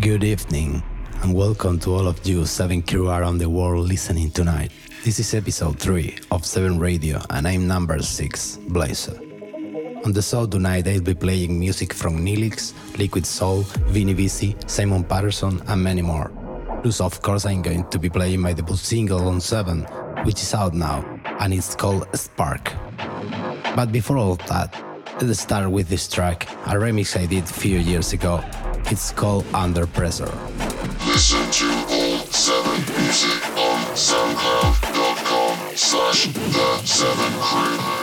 Good evening, and welcome to all of you 7 crew around the world listening tonight. This is episode 3 of 7 Radio, and I'm number 6, Blazer. On the show tonight, I'll be playing music from Neelix, Liquid Soul, Vini Vici, Simon Patterson, and many more. Plus, of course, I'm going to be playing my debut single on 7, which is out now, and it's called Spark. But before all that, let's start with this track, a remix I did a few years ago. It's called Under Pressure. Listen to all seven music on soundcloud.com slash the seven crew.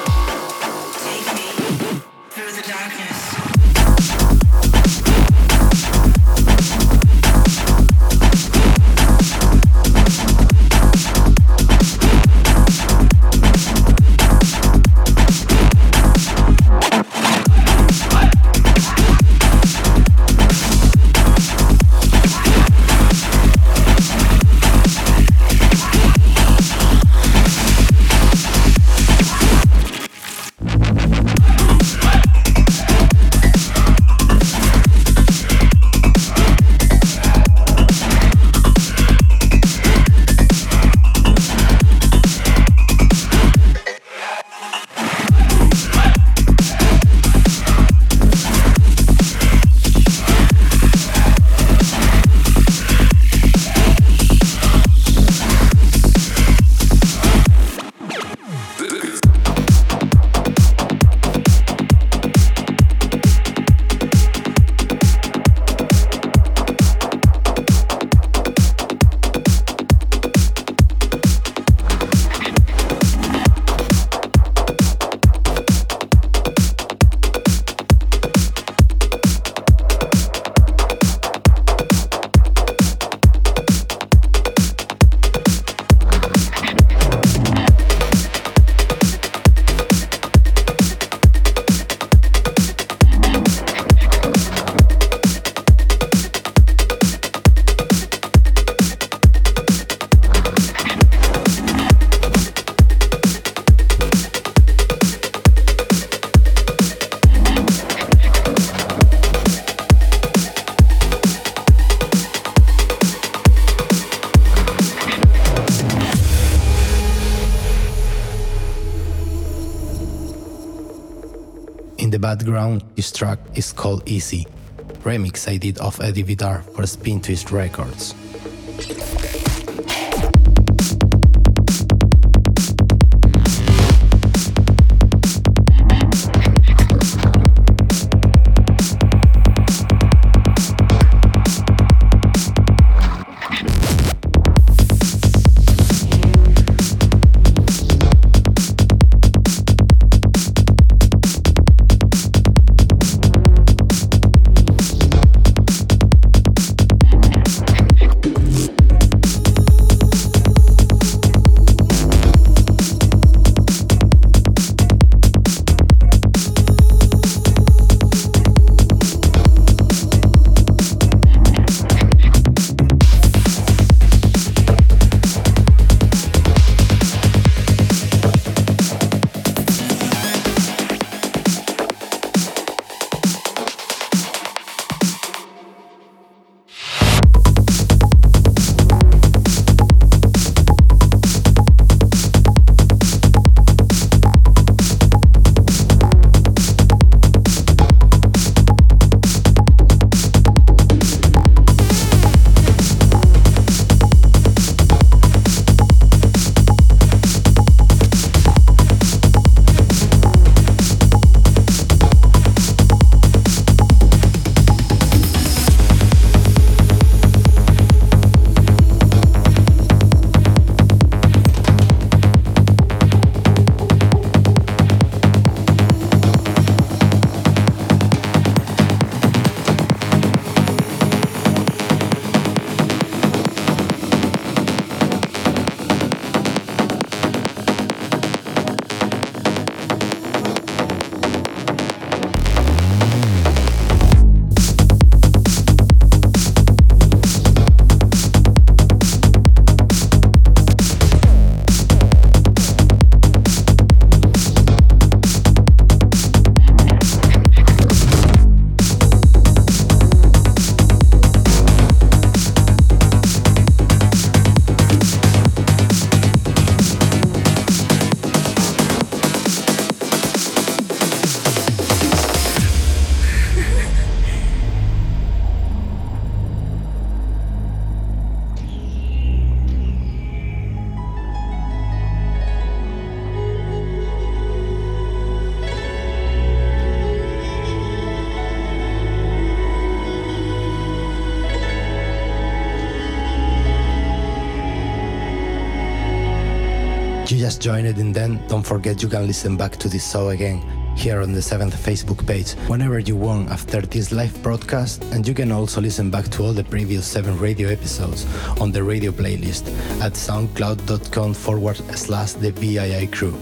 Easy, remix I did of Eddie Vidar for Spin Twist Records. Joined it and then don't forget you can listen back to this show again here on the 7th Facebook page whenever you want after this live broadcast and you can also listen back to all the previous 7 radio episodes on the radio playlist at soundcloud.com forward slash the VII crew.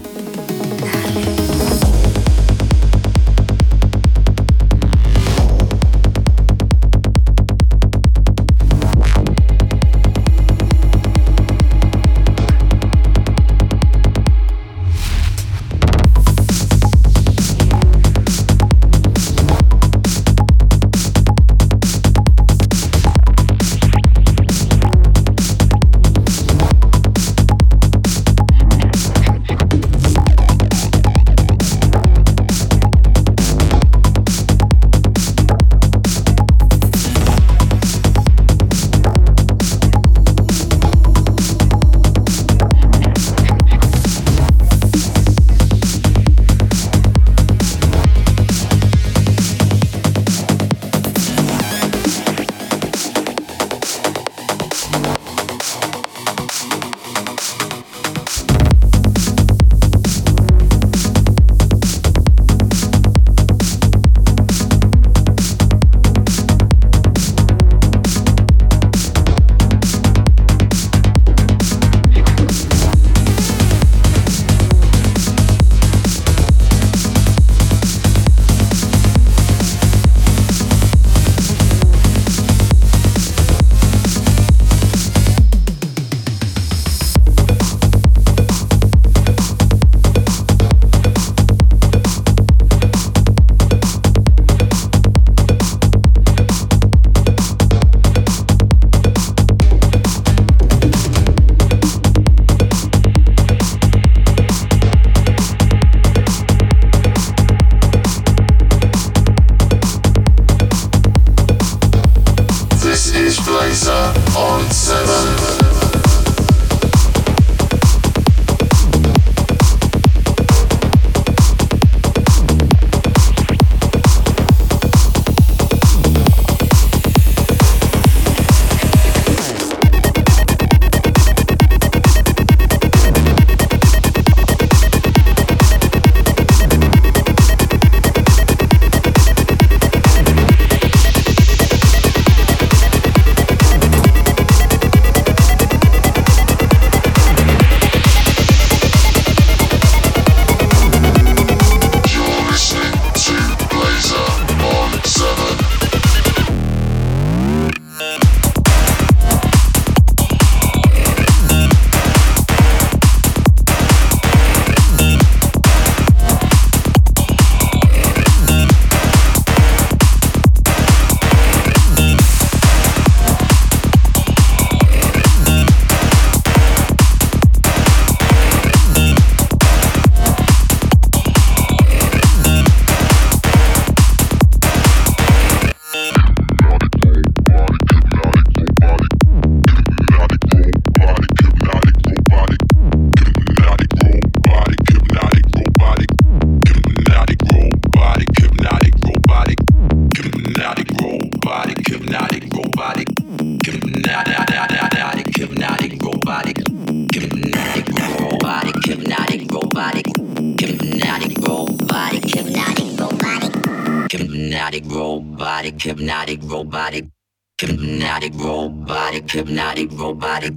Hypnotic robotic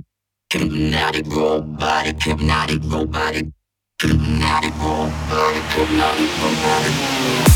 hypnotic robotic hypnotic robotic hypnotic robotic hypnotic robotic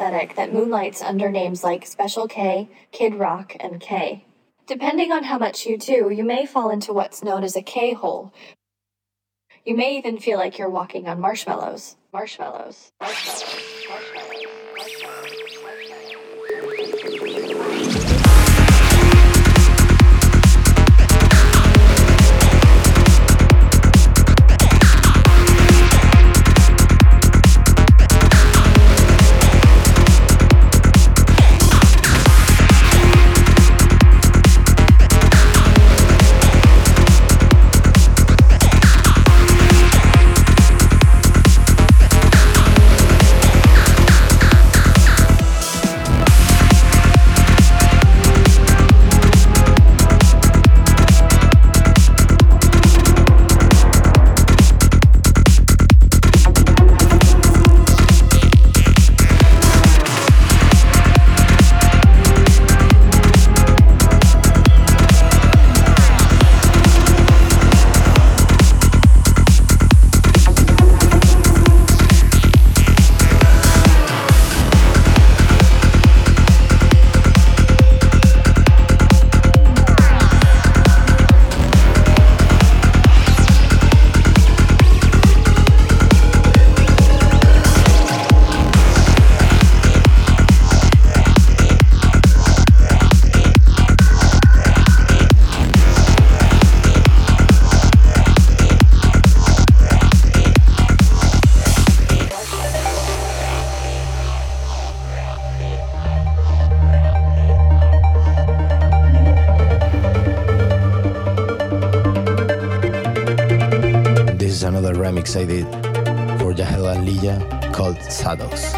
made anesthetic that moonlights under names like Special K, Kid Rock, and K. Depending on how much you do, you may fall into what's known as a K hole. You may even feel like you're walking on marshmallows. Marshmallows. Marshmallows. Marshmallows. I did for Yahel and Lija called Saddles.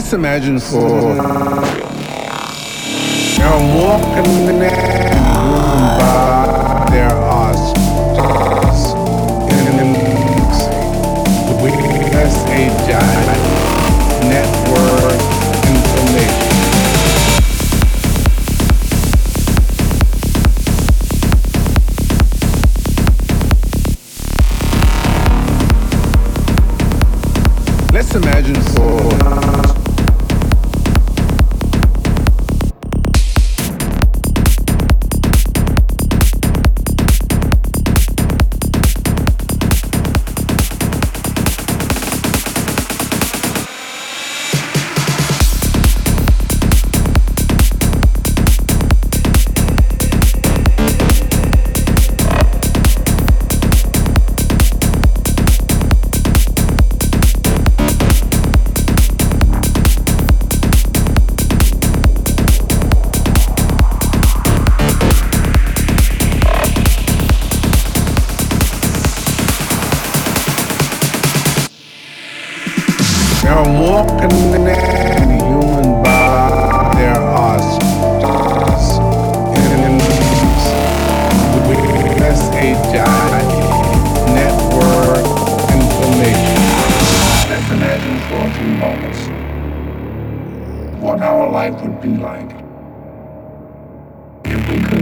Let's imagine for I'm walking in the by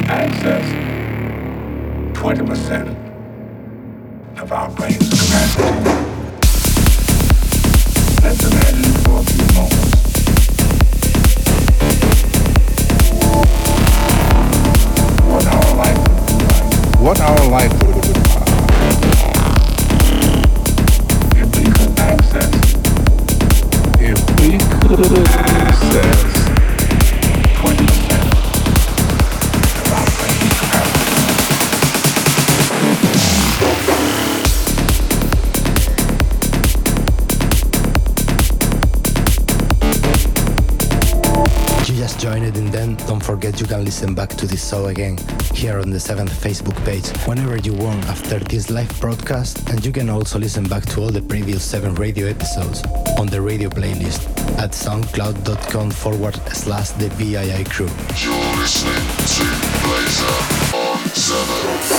access 20% of our brain's capacity. Let's imagine for a few moments. What our life would be like. What our life listen back to this show again here on the 7th Facebook page whenever you want after this live broadcast and you can also listen back to all the previous 7 radio episodes on the radio playlist at soundcloud.com forward slash the VII crew. You're listening to Blazer on 7.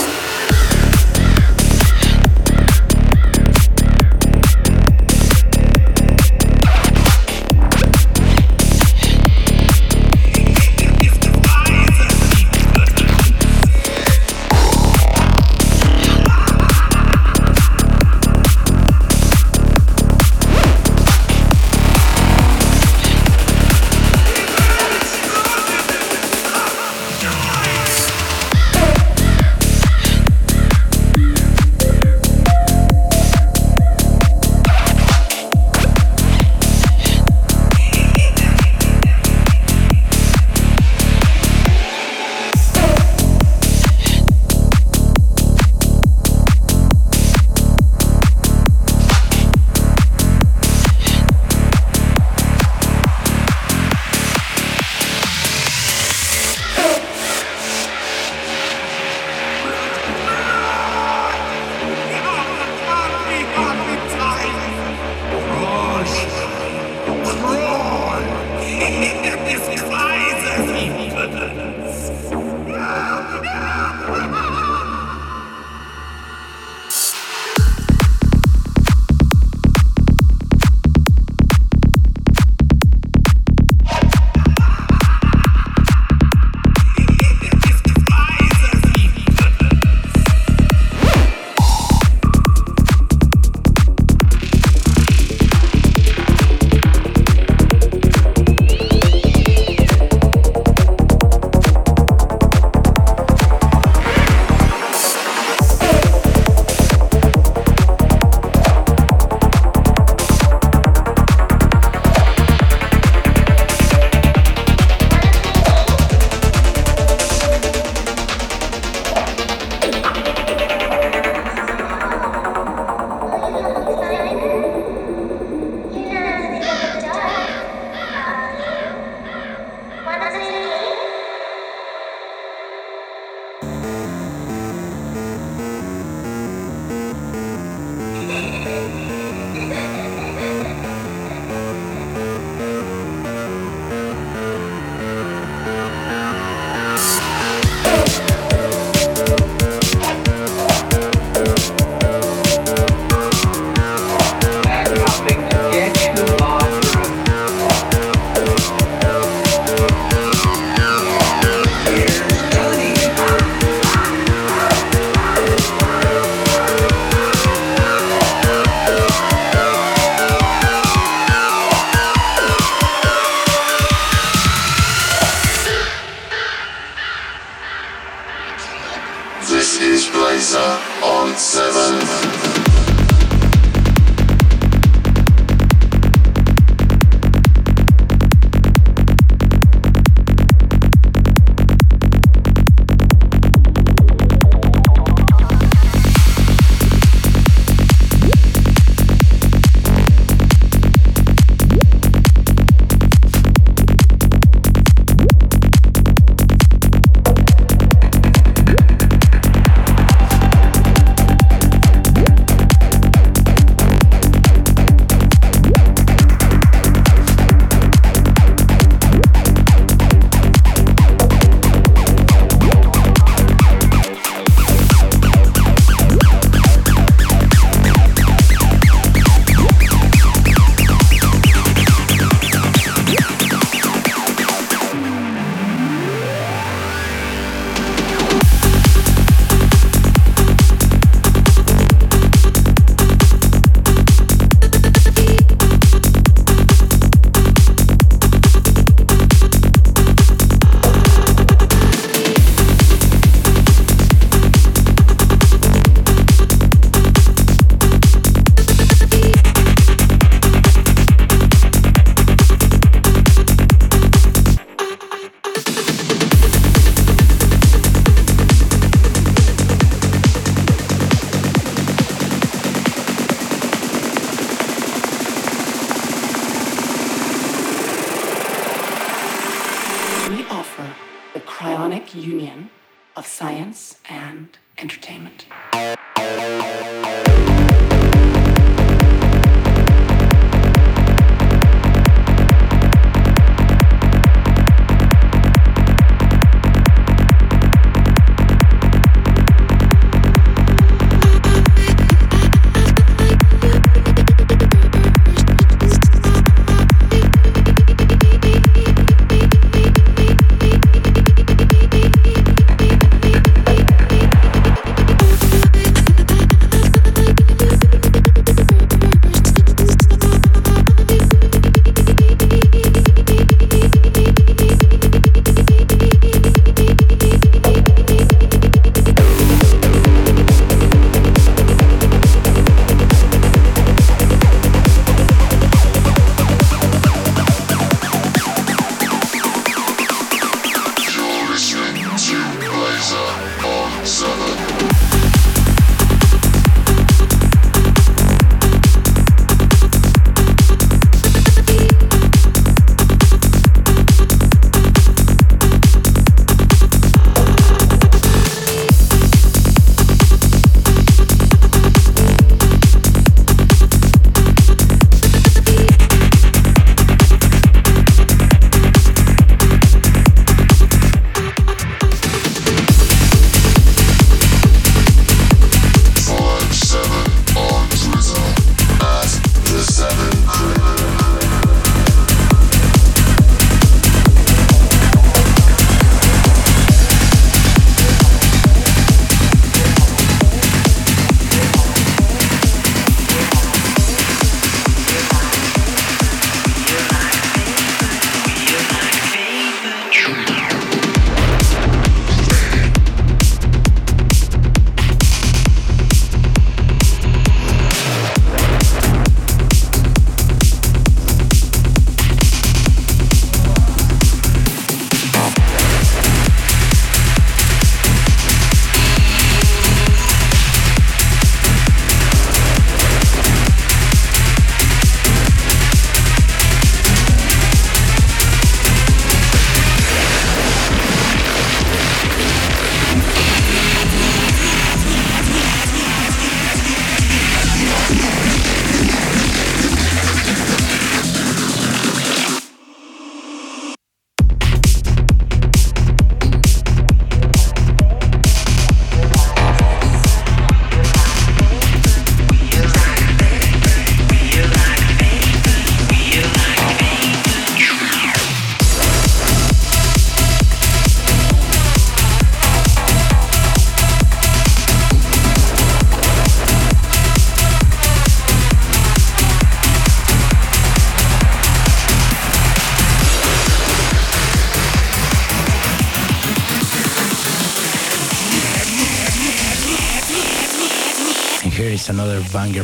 union of science and entertainment.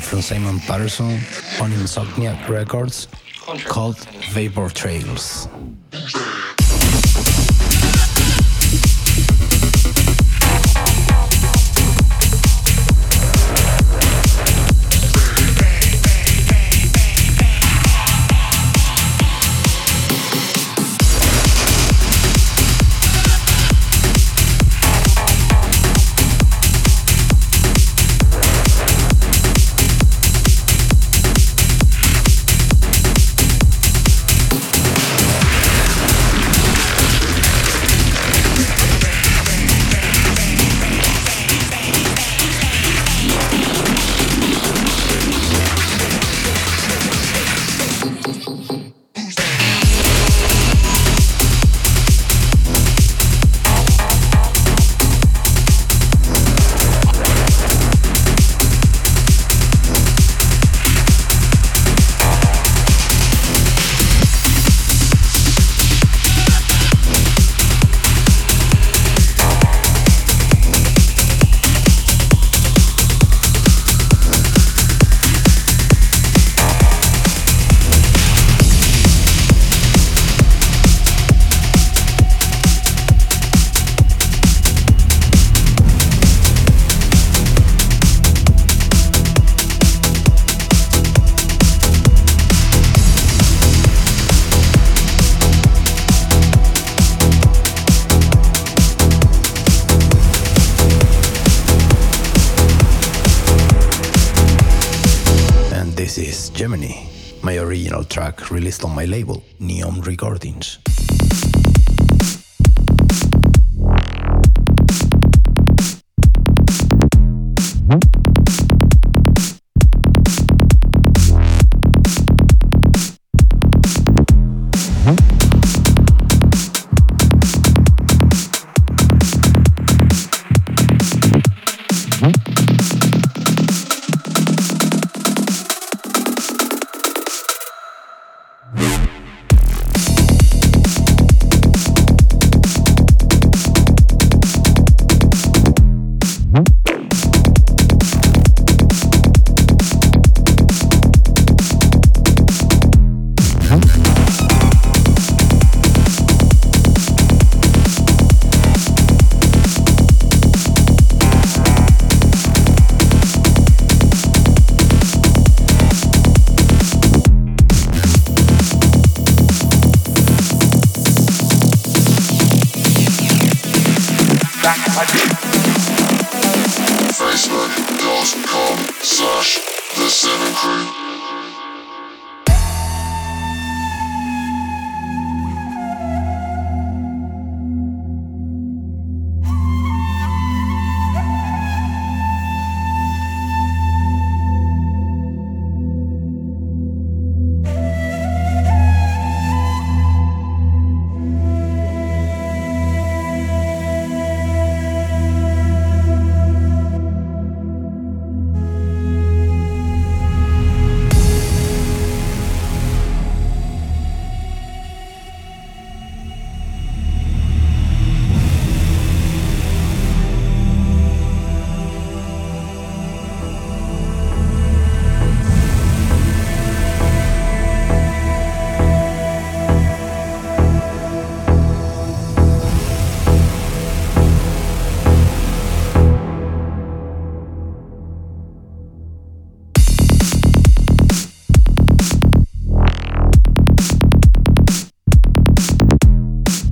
From Simon Patterson on Insomniac Records called Vapor Trails. Released on my label, Neon Recordings.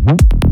Mm-hmm.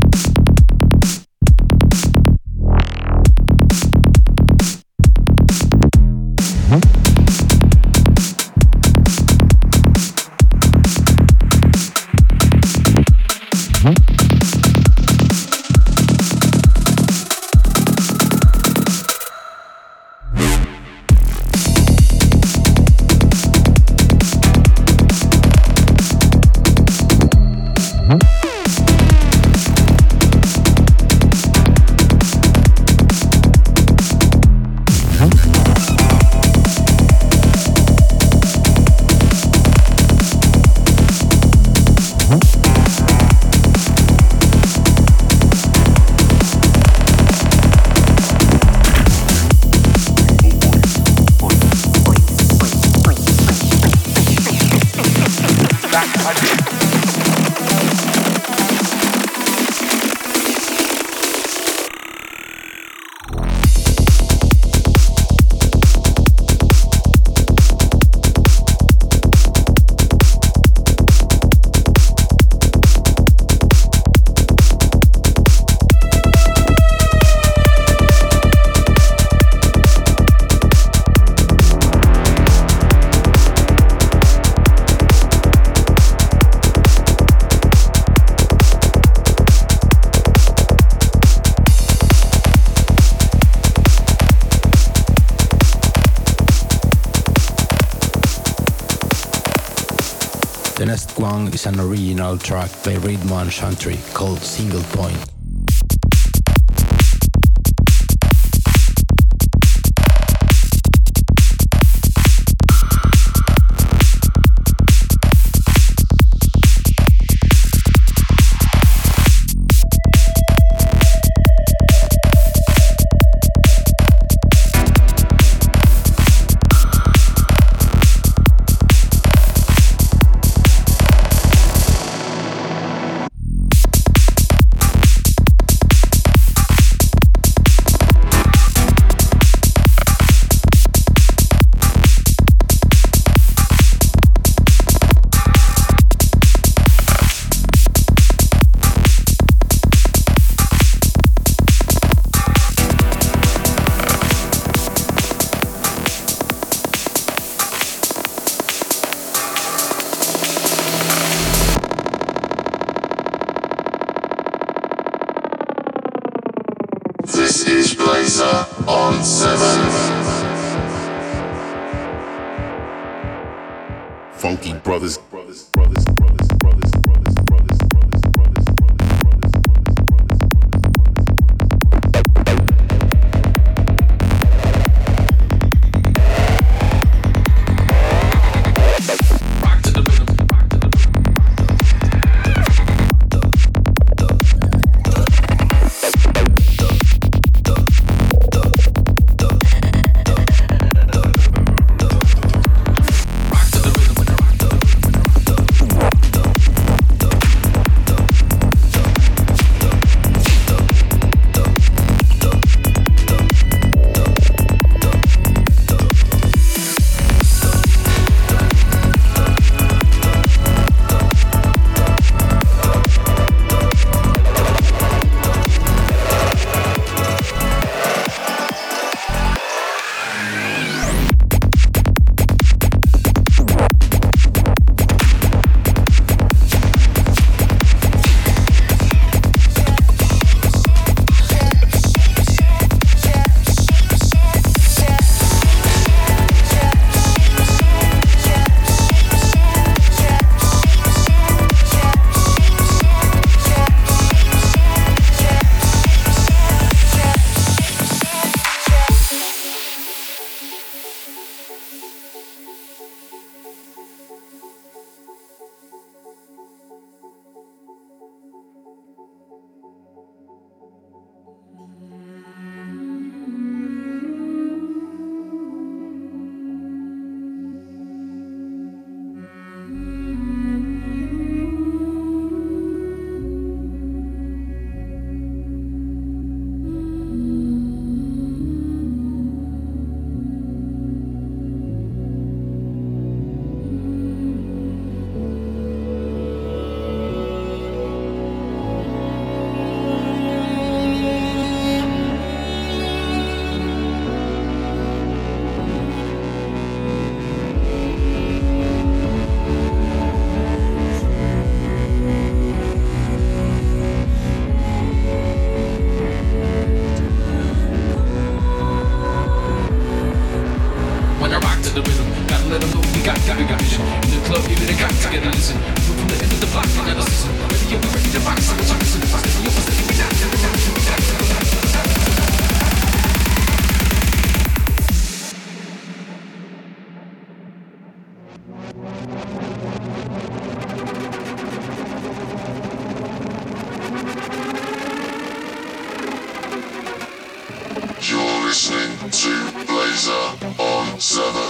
Is an original track by Ritmo and Chantry called Single Point. seven.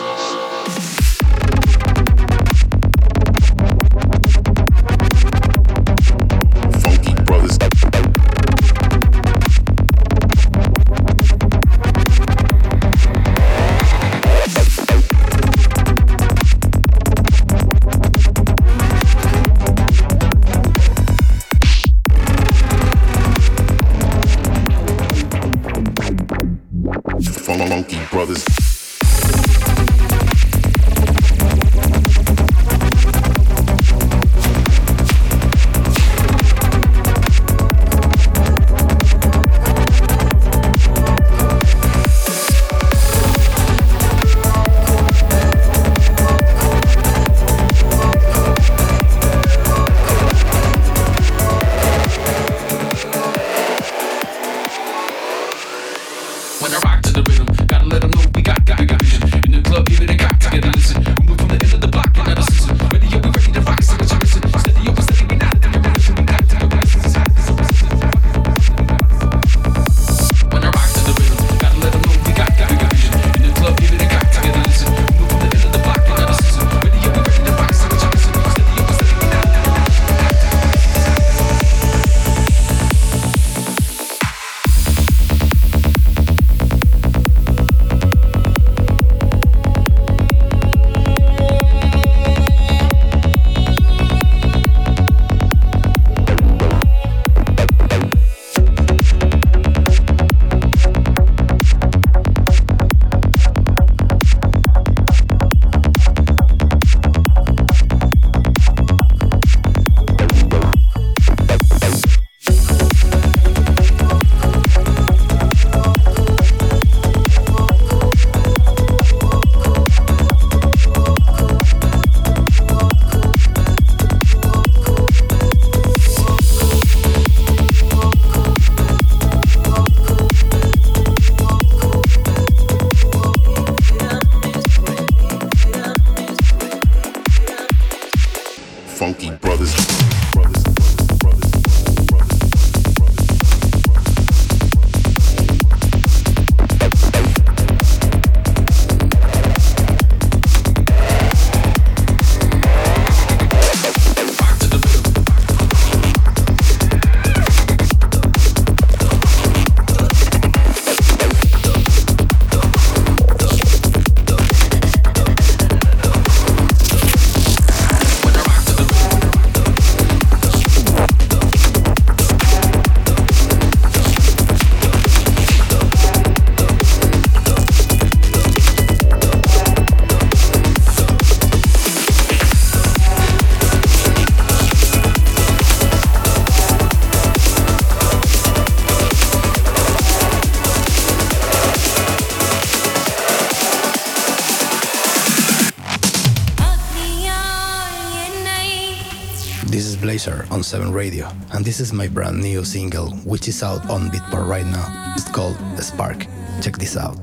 7 Radio, and this is my brand new single, which is out on Beatport right now. It's called The Spark. Check this out.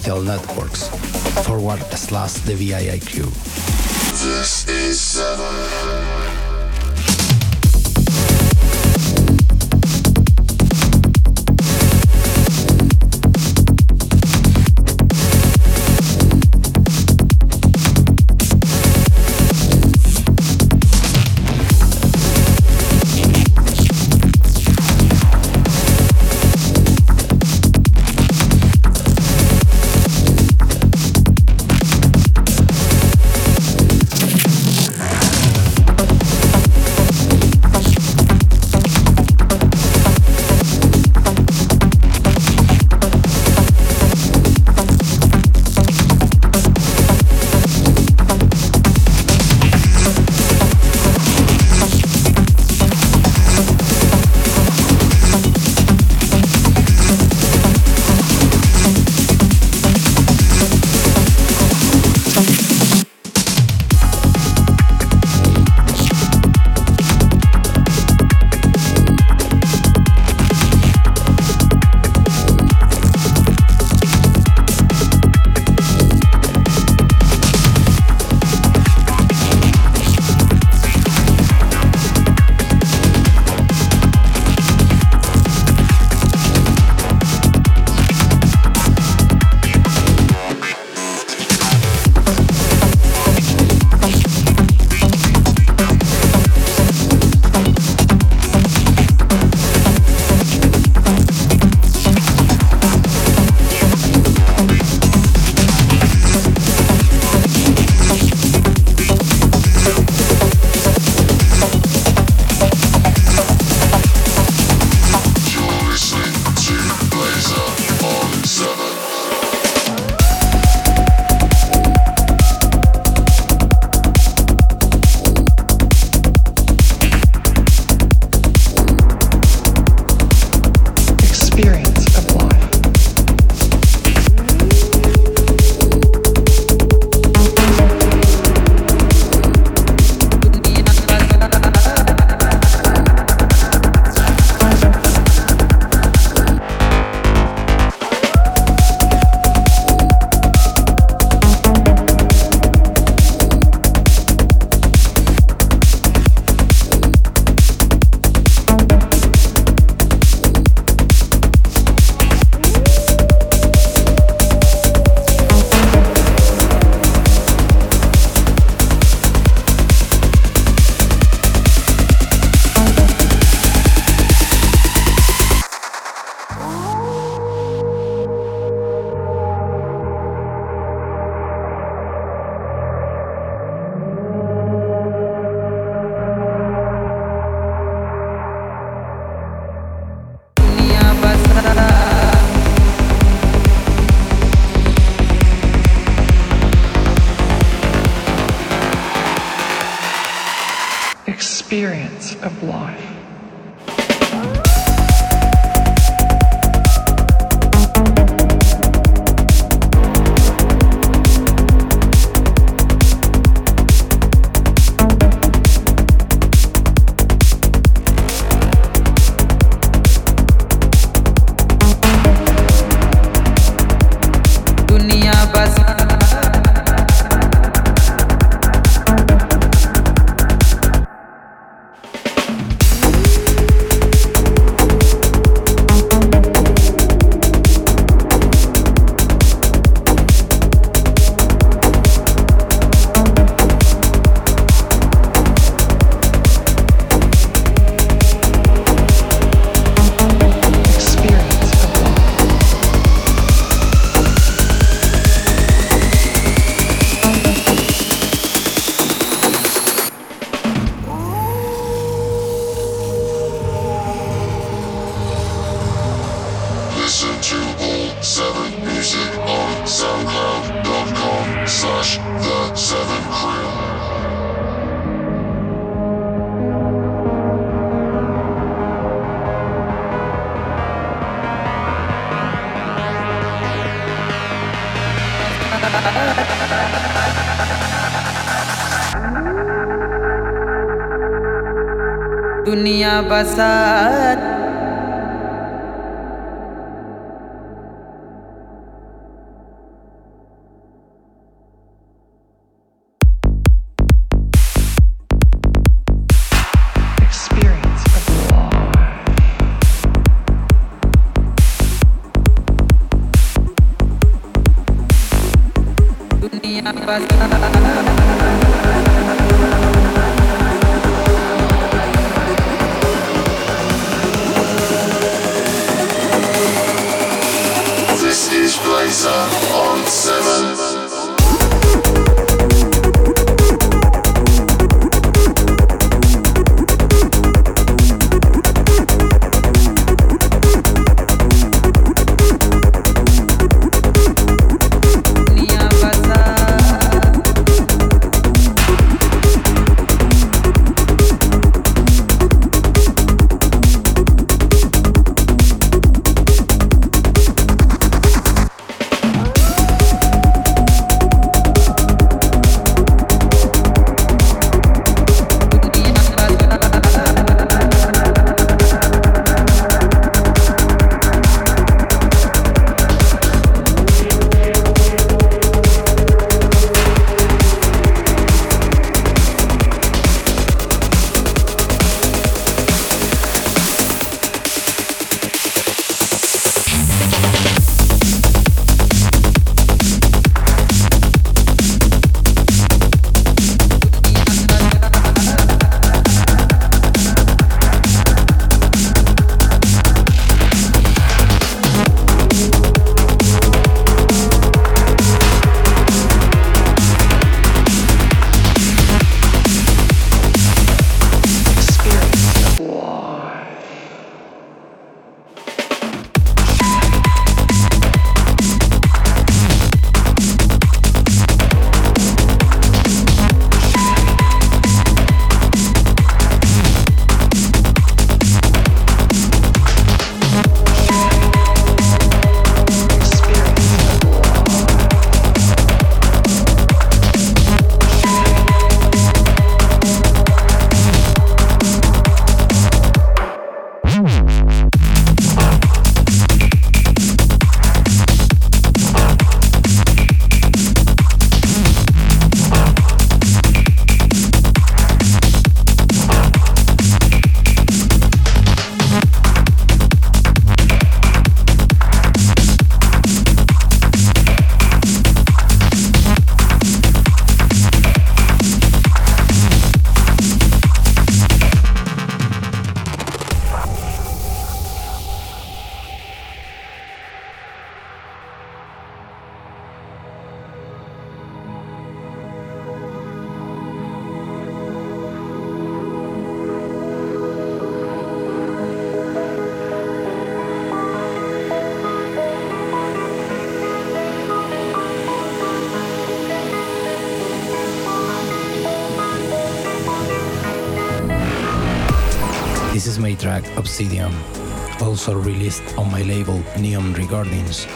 Social networks. Forward slash the VIIQ. This is uh, of life. Obsidian, also released on my label Neon Recordings.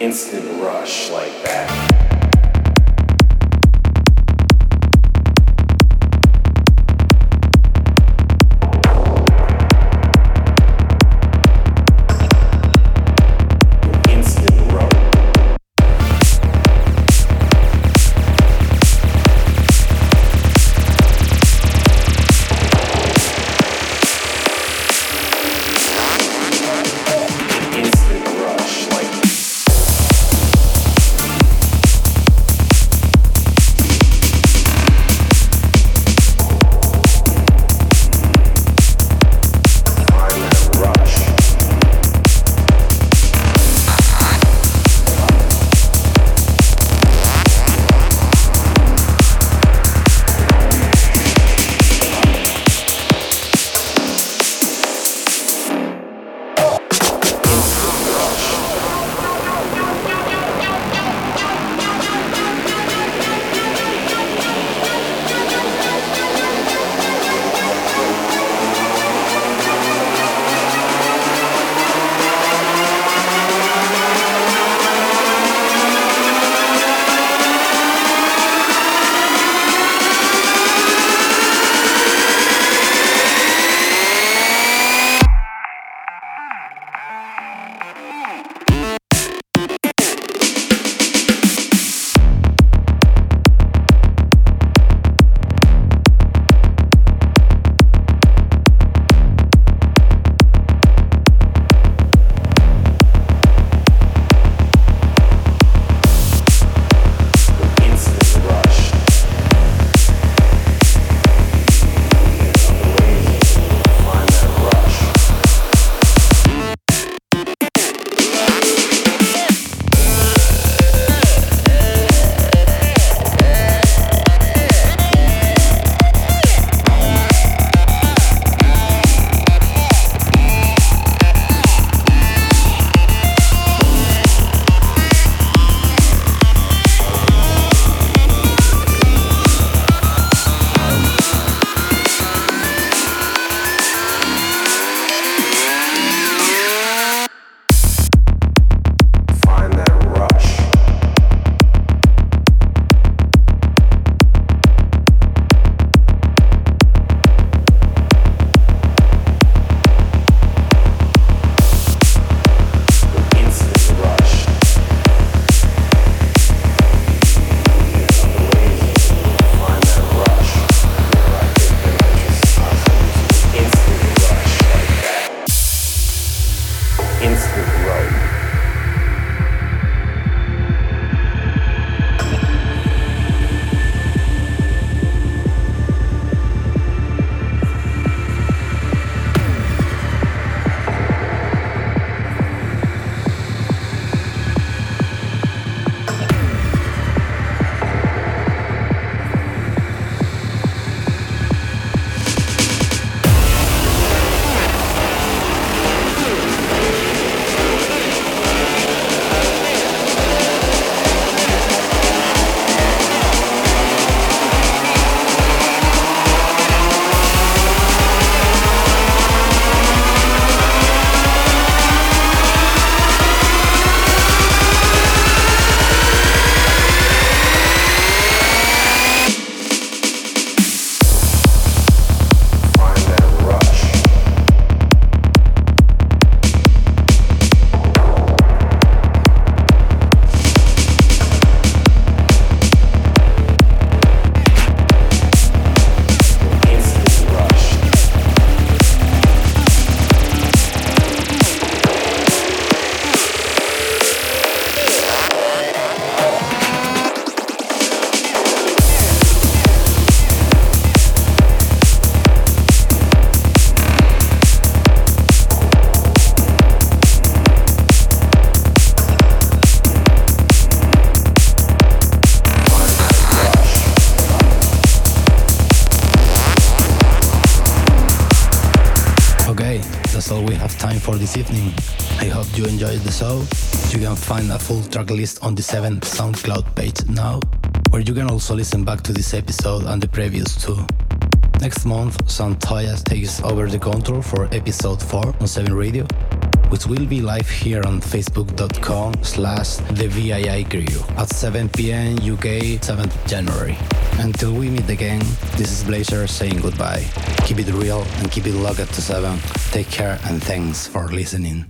instant rush like that. Full track list on the 7th SoundCloud page now, where you can also listen back to this episode and the previous two. Next month, Santoya takes over the control for episode 4 on 7 Radio, which will be live here on facebook.com slash the VII crew at 7 pm UK 7th January. Until we meet again, this is Blazer saying goodbye. Keep it real and keep it locked to 7. Take care and thanks for listening.